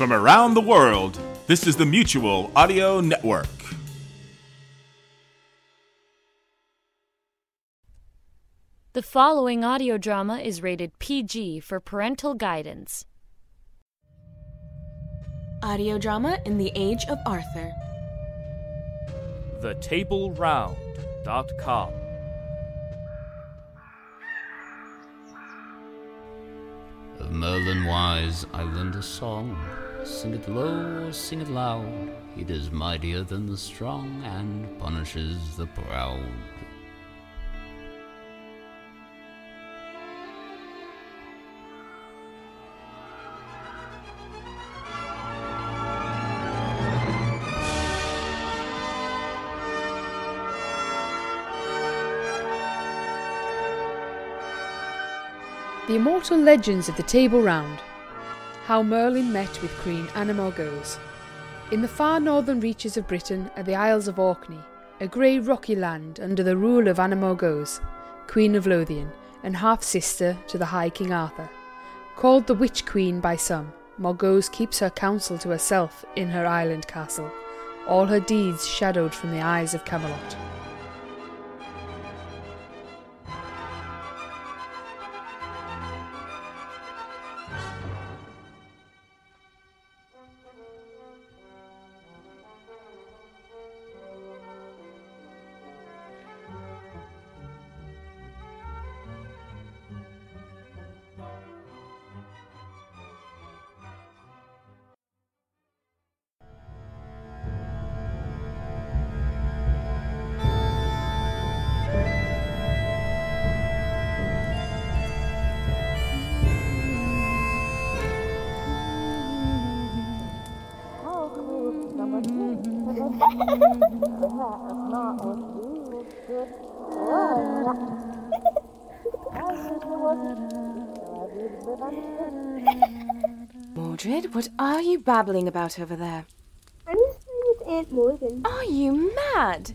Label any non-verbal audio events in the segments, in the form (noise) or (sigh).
From around the world, this is the Mutual Audio Network. The following audio drama is rated PG for parental guidance. Audio drama in the Age of Arthur. TheTableRound.com. Of Merlin wise I learned a song. Sing it low sing it loud. It is mightier than the strong and punishes the proud. The Immortal Legends of the Table Round How Merlin Met with Queen Anna. In the far northern reaches of Britain are the Isles of Orkney, a grey rocky land under the rule of Anna Queen of Lothian, and half sister to the High King Arthur. Called the Witch Queen by some, Morgause keeps her counsel to herself in her island castle, all her deeds shadowed from the eyes of Camelot. Mordred, what are you babbling about over there? I'm just playing with Aunt Morgan. Are you mad?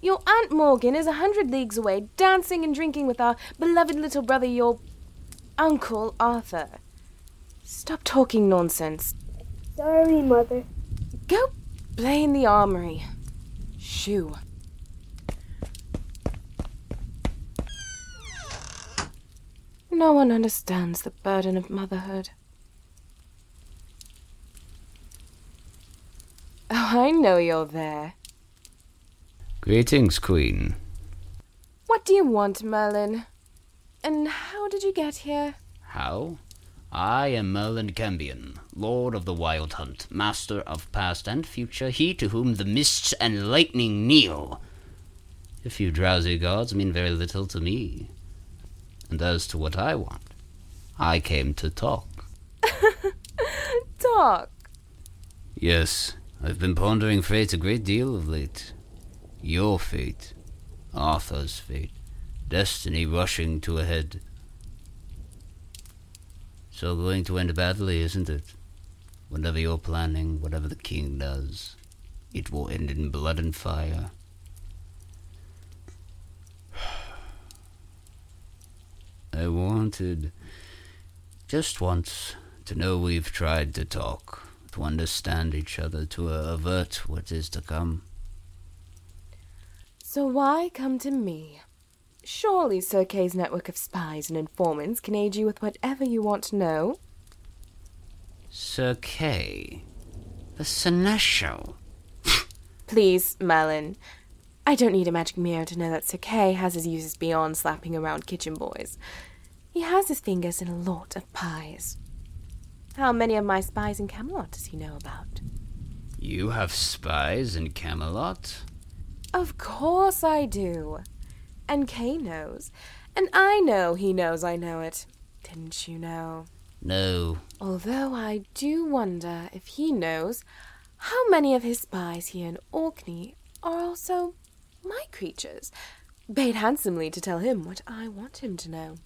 Your Aunt Morgan is a hundred leagues away, dancing and drinking with our beloved little brother, your Uncle Arthur. Stop talking nonsense. Sorry, Mother. Go play in the armory. Shoo. No one understands the burden of motherhood. Oh, I know you're there. Greetings, Queen. What do you want, Merlin? And how did you get here? How? I am Merlin Cambion, Lord of the Wild Hunt, Master of past and future, he to whom the mists and lightning kneel. A few drowsy gods mean very little to me. And as to what I want, I came to talk. (laughs) Talk. Yes, I've been pondering fate a great deal of late. Your fate, Arthur's fate, destiny rushing to a head. So going to end badly, isn't it? Whatever you're planning, whatever the king does, it will end in blood and fire. (sighs) I wanted, just once, to know we've tried to talk, to understand each other, to avert what is to come. So why come to me? Surely Sir Kay's network of spies and informants can aid you with whatever you want to know. Sir Kay, the seneschal. Please, Merlin. I don't need a magic mirror to know that Sir Kay has his uses beyond slapping around kitchen boys. He has his fingers in a lot of pies. How many of my spies in Camelot does he know about? You have spies in Camelot? Of course I do. And Kay knows. And I know he knows I know it. Didn't you know? No. Although I do wonder if he knows how many of his spies here in Orkney are also my creatures, paid handsomely to tell him what I want him to know.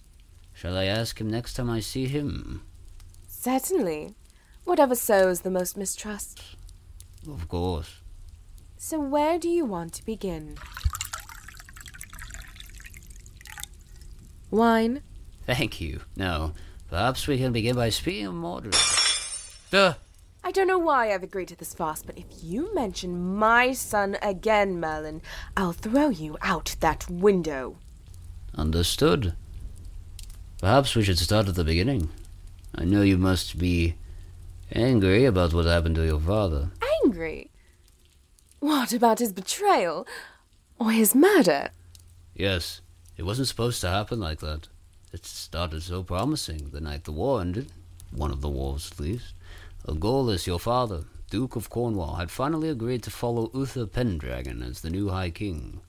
Shall I ask him next time I see him? Certainly. Whatever sows the most mistrust. Of course. So where do you want to begin? Wine? Thank you. No. Perhaps we can begin by speaking of Mordred. Duh! I don't know why I've agreed to this fast, but if you mention my son again, Merlin, I'll throw you out that window. Understood. Perhaps we should start at the beginning. I know you must be angry about what happened to your father. Angry? What about his betrayal? Or his murder? Yes, it wasn't supposed to happen like that. It started so promising the night the war ended. One of the wars, at least. Agolus, your father, Duke of Cornwall, had finally agreed to follow Uther Pendragon as the new High King.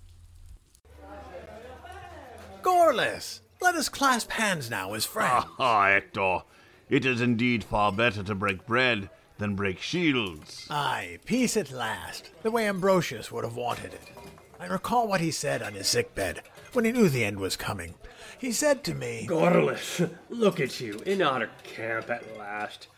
Gorlois, let us clasp hands now as friends. Ah, Hector, it is indeed far better to break bread than break shields. Aye, peace at last, the way Ambrosius would have wanted it. I recall what he said on his sickbed when he knew the end was coming. He said to me, Gorlois, look at you, in honor camp at last.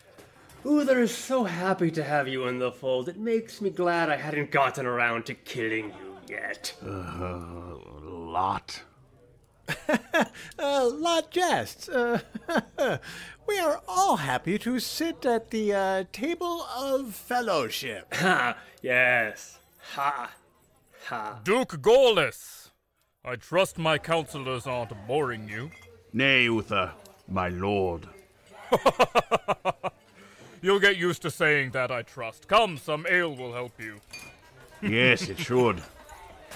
Uther is so happy to have you in the fold, it makes me glad I hadn't gotten around to killing you yet. Uh, lot. (laughs) uh, lot jests. Uh, (laughs) we are all happy to sit at the uh, table of fellowship. Ha, yes. Ha, ha. Duke Gorlois, I trust my counselors aren't boring you. Nay, Uther, my lord. (laughs) You'll get used to saying that, I trust. Come, some ale will help you. (laughs) yes, it should.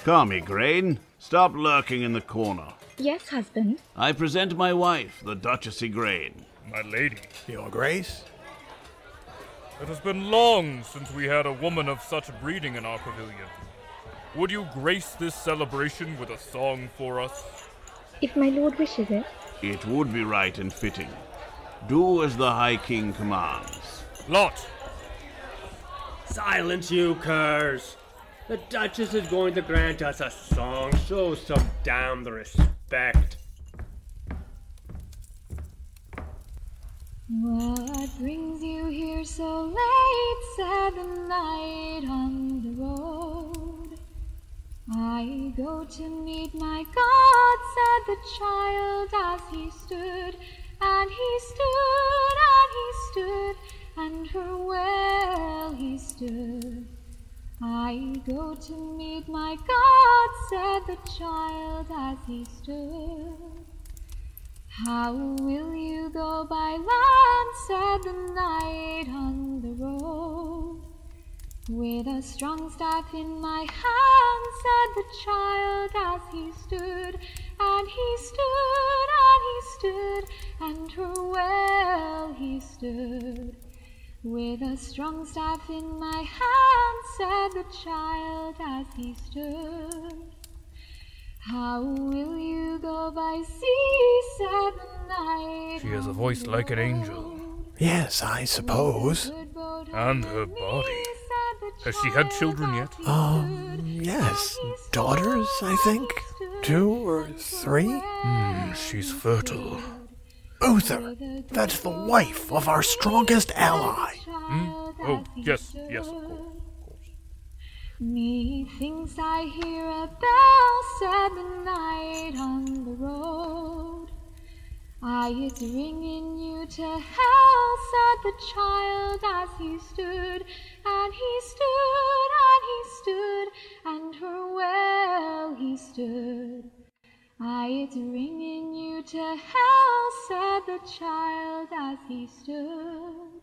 Come, Igraine. Stop lurking in the corner. Yes, husband. I present my wife, the Duchess Igraine. My lady. Your Grace? It has been long since we had a woman of such breeding in our pavilion. Would you grace this celebration with a song for us? If my lord wishes it. It would be right and fitting. Do as the High King commands. Lot! Silence, you curs! The Duchess is going to grant us a song. Show some damn respect. What brings you here so late? Said the night on the road. I go to meet my God, said the child as he stood, and he stood, and he stood, and her well he stood. I go to meet my God, said the child as he stood. How will you go by land, said the knight on the road. With a strong staff in my hand, said the child as he stood, and he stood, and he stood, and her well he stood. With a strong staff in my hand, said the child as he stood. How will you go by sea, said the knight. She has a voice like an angel. Yes, I suppose. And her body. Has she had children yet? Um, yes. Daughters, I think? Two or three? Hmm, she's fertile. Uther, that's the wife of our strongest ally. Hmm? Oh, yes, yes, of course. Methinks I hear a bell, said the knight on the road. Aye, it's ringing you to hell, said the child as he stood, and he stood, and he stood, and her well he stood. Aye, it's ringing you to hell, said the child as he stood.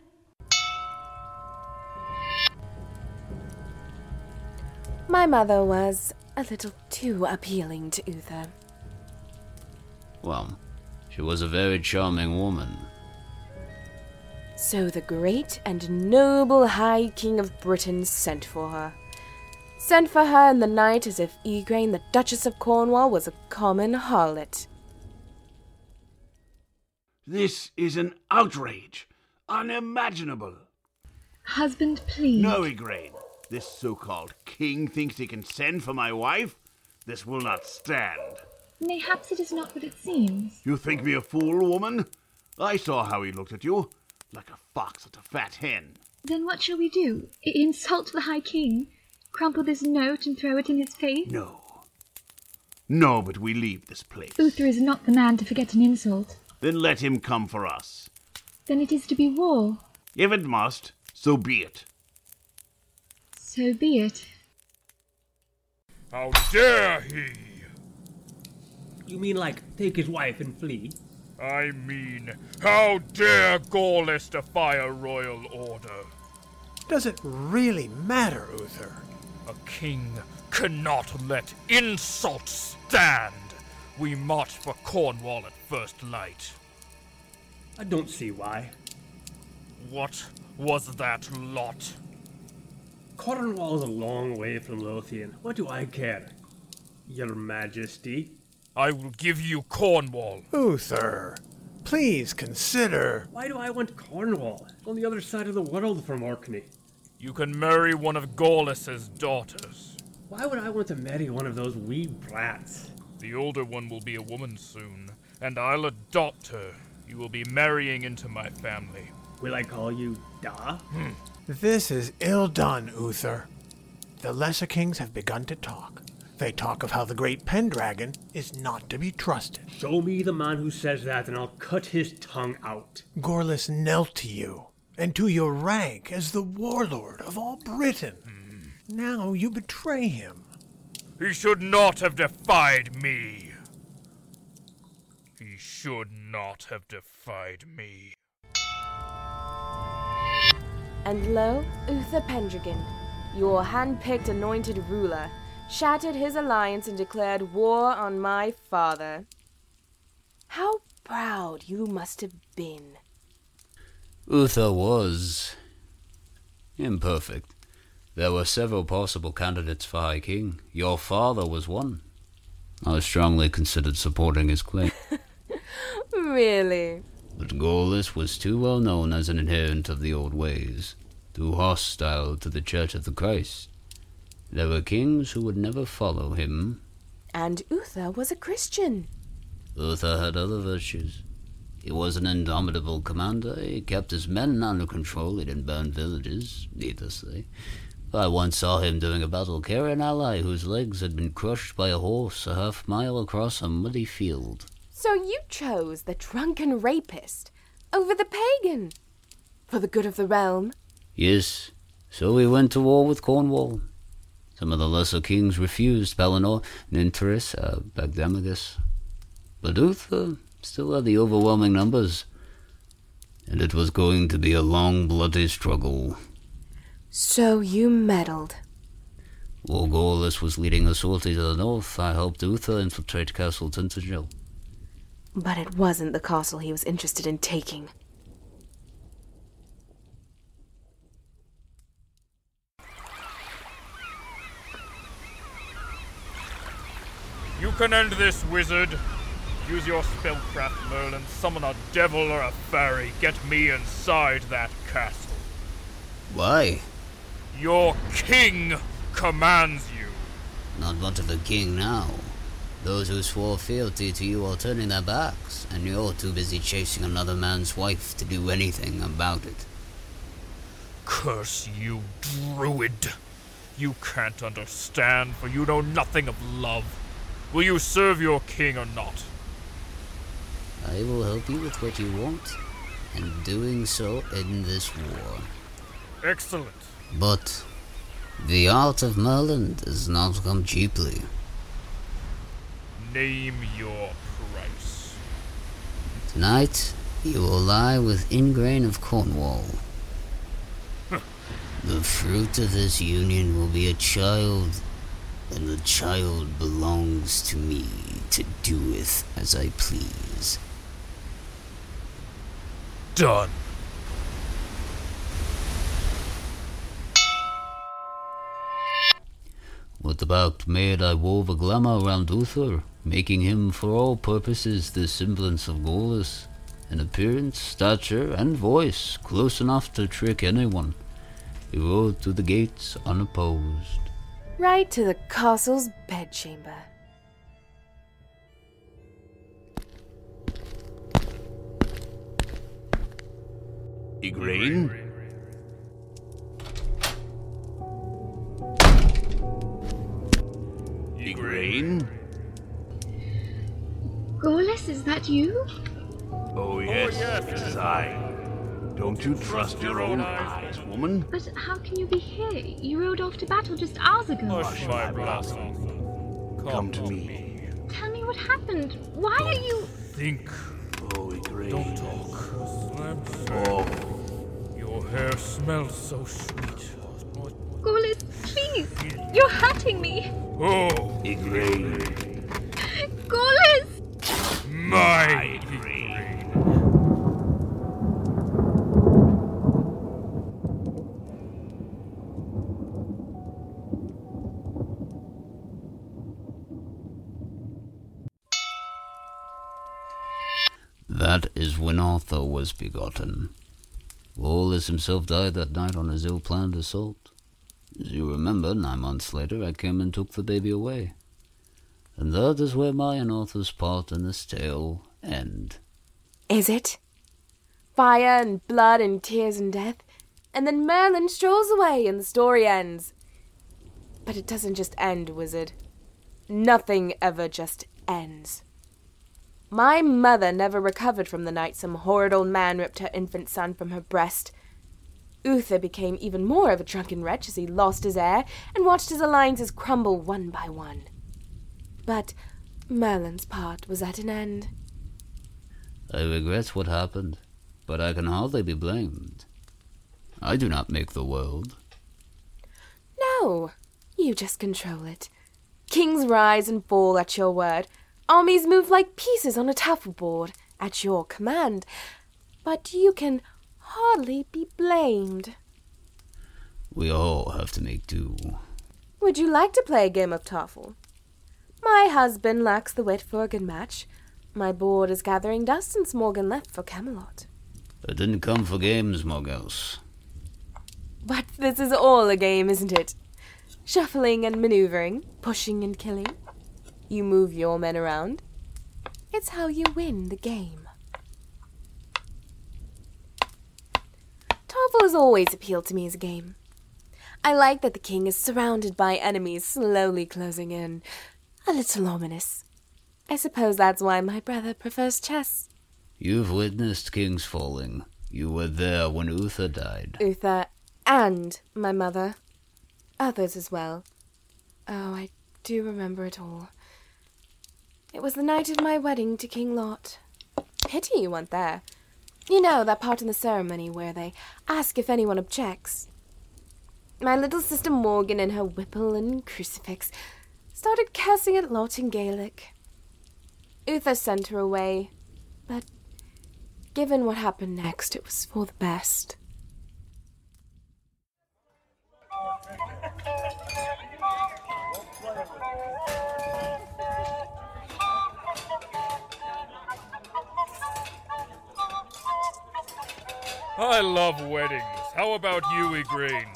My mother was a little too appealing to Uther. Well, she was a very charming woman. So the great and noble High King of Britain sent for her. Sent for her in the night as if Igraine, the Duchess of Cornwall, was a common harlot. This is an outrage. Unimaginable. Husband, please. No, Igraine. This so called king thinks he can send for my wife? This will not stand. Mayhaps it is not what it seems. You think me a fool, woman? I saw how he looked at you, like a fox at a fat hen. Then what shall we do? I- insult the High King? Crumple this note and throw it in his face? No. No, but we leave this place. Uther is not the man to forget an insult. Then let him come for us. Then it is to be war. If it must, So be it. So be it. How dare he! You mean like take his wife and flee? I mean, how dare Gorlois defy a royal order? Does it really matter, Uther? A king cannot let insult stand. We march for Cornwall at first light. I don't see why. What was that lot? Cornwall's a long way from Lothian. What do I care? Your Majesty. I will give you Cornwall. Uther, please consider. Why do I want Cornwall? It's on the other side of the world from Orkney. You can marry one of Gorlois's daughters. Why would I want to marry one of those wee brats? The older one will be a woman soon, and I'll adopt her. You will be marrying into my family. Will I call you Da? Hmm. This is ill done, Uther. The Lesser Kings have begun to talk. They talk of how the great Pendragon is not to be trusted. Show me the man who says that, and I'll cut his tongue out. Gorlois knelt to you, and to your rank as the warlord of all Britain. Now you betray him. He should not have defied me. He should not have defied me. And lo, Uther Pendragon, your hand-picked anointed ruler, shattered his alliance and declared war on my father. How proud you must have been. Uther was imperfect. There were several possible candidates for High King. Your father was one. I strongly considered supporting his claim. (laughs) Really? But Gorlois was too well known as an adherent of the old ways, too hostile to the Church of the Christ. There were kings who would never follow him. And Uther was a Christian. Uther had other virtues. He was an indomitable commander. He kept his men under control. He didn't burn villages, needlessly. I once saw him during a battle carry an ally whose legs had been crushed by a horse a half mile across a muddy field. So you chose the drunken rapist over the pagan for the good of the realm? Yes, so we went to war with Cornwall. Some of the lesser kings refused Pellinore, Ninteris, uh, Bagdemagus. But Uther still had the overwhelming numbers, and it was going to be a long, bloody struggle. So you meddled. While Gorlois was leading a sortie to the north, I helped Uther infiltrate Castle Tintagel. But it wasn't the castle he was interested in taking. You can end this, wizard. Use your spellcraft, Merlin. Summon a devil or a fairy. Get me inside that castle. Why? Your king commands you. Not much of a king now. Those who swore fealty to you are turning their backs, and you're too busy chasing another man's wife to do anything about it. Curse you, druid. You can't understand, for you know nothing of love. Will you serve your king or not? I will help you with what you want, and doing so end this war. Excellent. But the art of Merlin does not come cheaply. Name your price. Tonight, you will lie with Igraine of Cornwall. (laughs) the fruit of this union will be a child, and the child belongs to me to do with as I please. Done. With about maid I wove a glamour round Uther, making him for all purposes the semblance of Gorlois, in appearance, stature, and voice close enough to trick anyone. He rode through the gates unopposed. Right to the castle's bedchamber. Igraine? Igraine? Gorlois, is that you? Oh yes, it is I. Don't you trust your own eyes, woman? But how can you be here? You rode off to battle just hours ago. Hush, my blast, Arthur. Come to me. Tell me what happened. Why are you. Think. Oh, Igraine. Don't talk. Oh, Your hair smells so sweet. Gorlois, please! You're hurting me! Oh, Igraine. Gorlois! my That is when Arthur was begotten. Wallace himself died that night on his ill-planned assault. As you remember, nine months later I came and took the baby away. And that is where my and Arthur's part in this tale end. Is it? Fire and blood and tears and death, and then Merlin strolls away and the story ends. But it doesn't just end, wizard. Nothing ever just ends. My mother never recovered from the night some horrid old man ripped her infant son from her breast. Uther became even more of a drunken wretch as he lost his heir and watched his alliances crumble one by one. But Merlin's part was at an end. I regret what happened, but I can hardly be blamed. I do not make the world. No, you just control it. Kings rise and fall at your word. Armies move like pieces on a tafl board at your command. But you can hardly be blamed. We all have to make do. Would you like to play a game of Tafl? My husband lacks the wit for a good match. My board is gathering dust since Morgan left for Camelot. I didn't come for games, Morgause. But this is all a game, isn't it? Shuffling and maneuvering, pushing and killing. You move your men around. It's how you win the game. Tafl has always appealed to me as a game. I like that the king is surrounded by enemies slowly closing in. A little ominous. I suppose that's why my brother prefers chess. You've witnessed kings falling. You were there when Uther died. Uther and my mother. Others as well. Oh, I do remember it all. It was the night of my wedding to King Lot. Pity you weren't there. You know, that part in the ceremony where they ask if anyone objects. My little sister Morgan and her wimple and crucifix started cursing at Lot in Gaelic. Uther sent her away, but given what happened next, it was for the best. I love weddings. How about you, Igraine?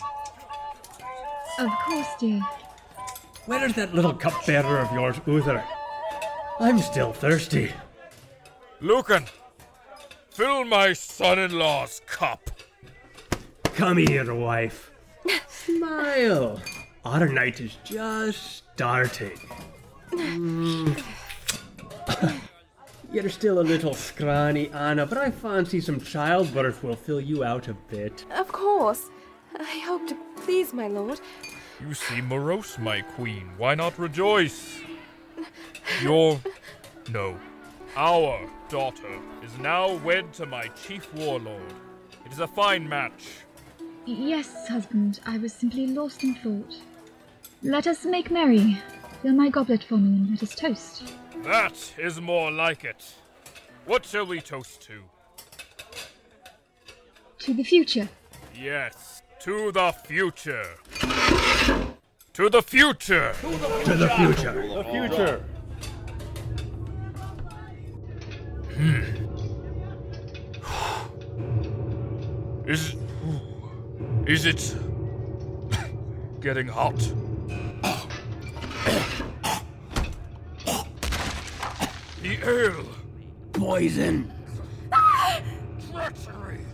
Of course, dear. Where's that little cupbearer of yours, Uther? I'm still thirsty. Lucan, fill my son-in-law's cup. Come here, wife. Smile. Our night is just starting. Mm. You're still a little scrawny, Anna, but I fancy some childbirth will fill you out a bit. Of course. I hope to please my lord. You seem morose, my queen. Why not rejoice? Your. No. Our daughter is now wed to my chief warlord. It is a fine match. Yes, husband, I was simply lost in thought. Let us make merry. Fill my goblet for me and let us toast. That is more like it. What shall we toast to? To the future. Yes, to the future. To the future. To the future. The future. Hmm. Is is it (coughs) getting hot? Poison. Treachery.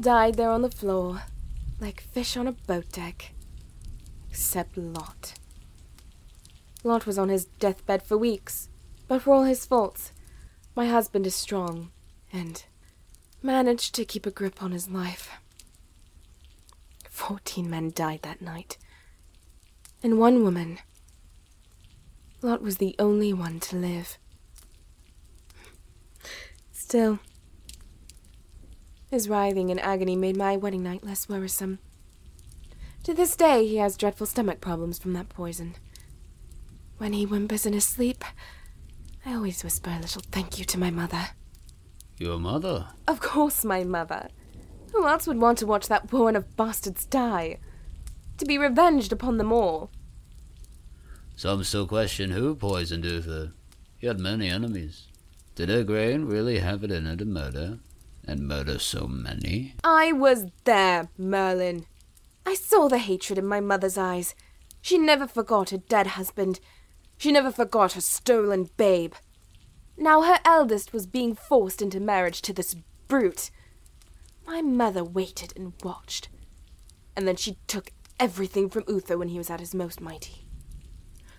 Died there on the floor, like fish on a boat deck. Except Lot. Lot was on his deathbed for weeks, but for all his faults, my husband is strong and managed to keep a grip on his life. Fourteen men died that night, and one woman. Lot was the only one to live. Still, his writhing in agony made my wedding night less worrisome. To this day, he has dreadful stomach problems from that poison. When he whimpers in his sleep, I always whisper a little thank you to my mother. Your mother? Of course, my mother. Who else would want to watch that born of bastards die? To be revenged upon them all. Some still question who poisoned Uther. He had many enemies. Did Igraine really have it in her to murder? And murder so many? I was there, Merlin. I saw the hatred in my mother's eyes. She never forgot her dead husband. She never forgot her stolen babe. Now her eldest was being forced into marriage to this brute. My mother waited and watched. And then she took everything from Uther when he was at his most mighty.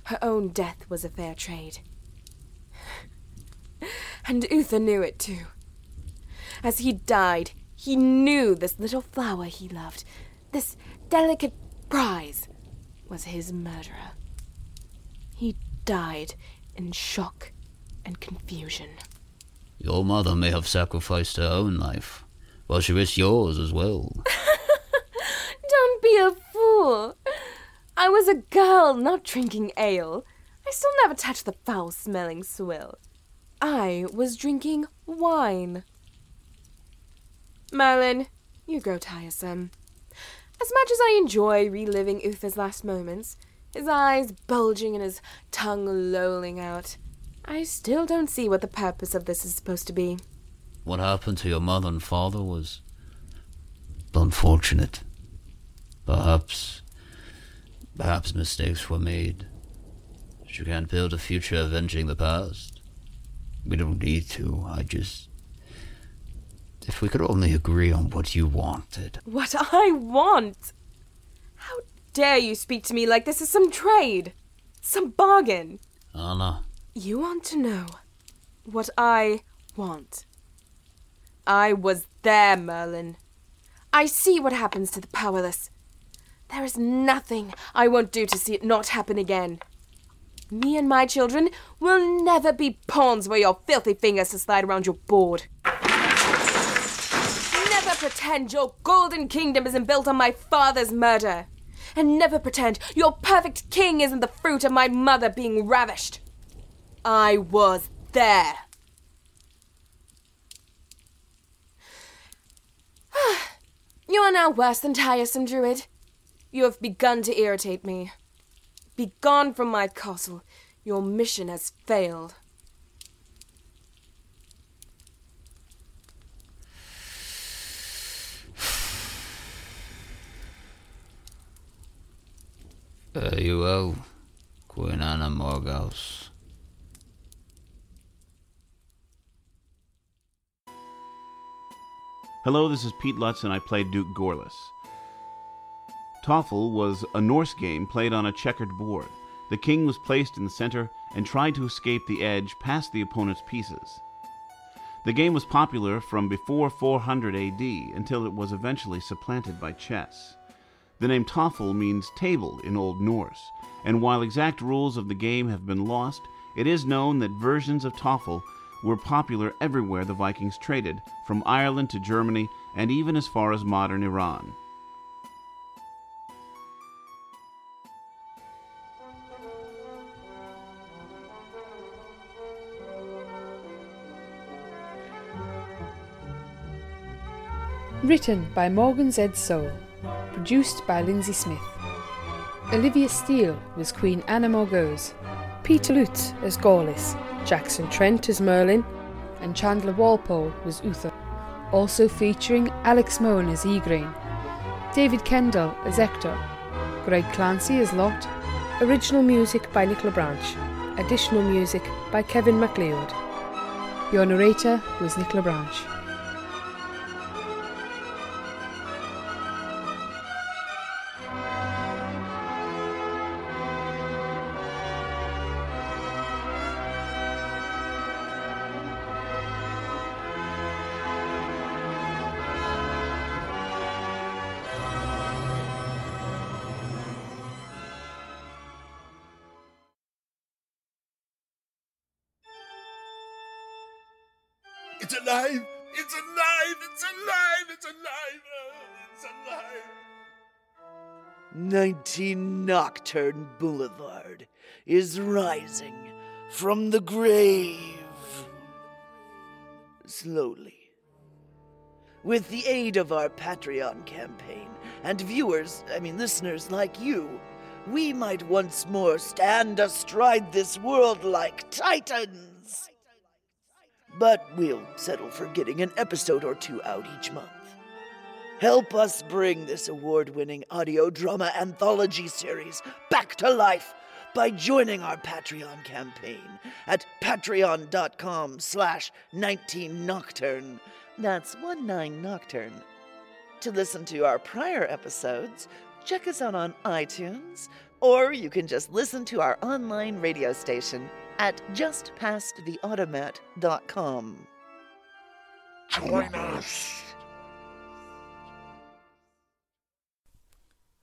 Her own death was a fair trade. (sighs) and Uther knew it too. As he died, he knew this little flower he loved, this delicate prize, was his murderer. He died in shock and confusion. Your mother may have sacrificed her own life, while she risked yours as well. (laughs) Don't be a fool. I was a girl, not drinking ale. I still never touched the foul smelling swill. I was drinking wine. Merlin, you grow tiresome. As much as I enjoy reliving Uther's last moments, his eyes bulging and his tongue lolling out, I still don't see what the purpose of this is supposed to be. What happened to your mother and father was unfortunate. Perhaps, perhaps mistakes were made. But you can't build a future avenging the past. We don't need to. I just. If we could only agree on what you wanted. What I want? How dare you speak to me like this is some trade? Some bargain? Anna, You want to know what I want? I was there, Merlin. I see what happens to the powerless. There is nothing I won't do to see it not happen again. Me and my children will never be pawns where your filthy fingers to slide around your board. Pretend your golden kingdom isn't built on my father's murder. And never pretend your perfect king isn't the fruit of my mother being ravished. I was there. (sighs) you are now worse than tiresome, Druid. You have begun to irritate me. Begone from my castle. Your mission has failed. Uh, well, Queen Anna Morgause. Hello, this is Pete Lutz, and I played Duke Gorlois. Tafl was a Norse game played on a checkered board. The king was placed in the center and tried to escape the edge past the opponent's pieces. The game was popular from before 400 AD until it was eventually supplanted by chess. The name Tafl means table in Old Norse, and while exact rules of the game have been lost, it is known that versions of Tafl were popular everywhere the Vikings traded, from Ireland to Germany and even as far as modern Iran. Written by Morgan Z. Soul. Produced by Lindsay Smith. Olivia Steele was Queen Anna Morgause. Peter Lutz as Gorlois. Jackson Trent as Merlin. And Chandler Walpole was Uther. Also featuring Alex Moen as Igraine. David Kendall as Hector. Greg Clancy as Lot. Original music by Nicola Branch. Additional music by Kevin MacLeod. Your narrator was Nicola Branch. 19 Nocturne Boulevard is rising from the grave. Slowly. With the aid of our Patreon campaign and viewers, I mean listeners like you, we might once more stand astride this world like titans. But we'll settle for getting an episode or two out each month. Help us bring this award winning audio drama anthology series back to life by joining our Patreon campaign at patreon.com slash 19nocturne. That's 19 Nocturne. To listen to our prior episodes, check us out on iTunes, or you can just listen to our online radio station at justpasttheautomat.com. Join us!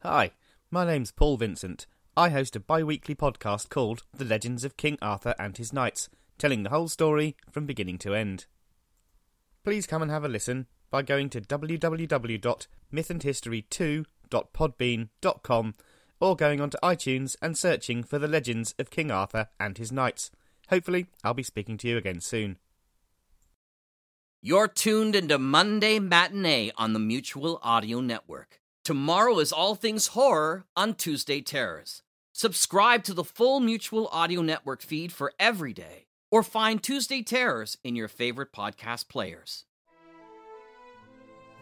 Hi, my name's Paul Vincent. I host a bi weekly podcast called The Legends of King Arthur and His Knights, telling the whole story from beginning to end. Please come and have a listen by going to www.mythandhistory2.podbean.com or going onto iTunes and searching for The Legends of King Arthur and His Knights. Hopefully, I'll be speaking to you again soon. You're tuned into Monday Matinee on the Mutual Audio Network. Tomorrow is All Things Horror on Tuesday Terrors. Subscribe to the full Mutual Audio Network feed for every day, or find Tuesday Terrors in your favorite podcast players.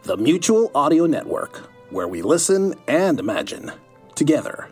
The Mutual Audio Network, where we listen and imagine together.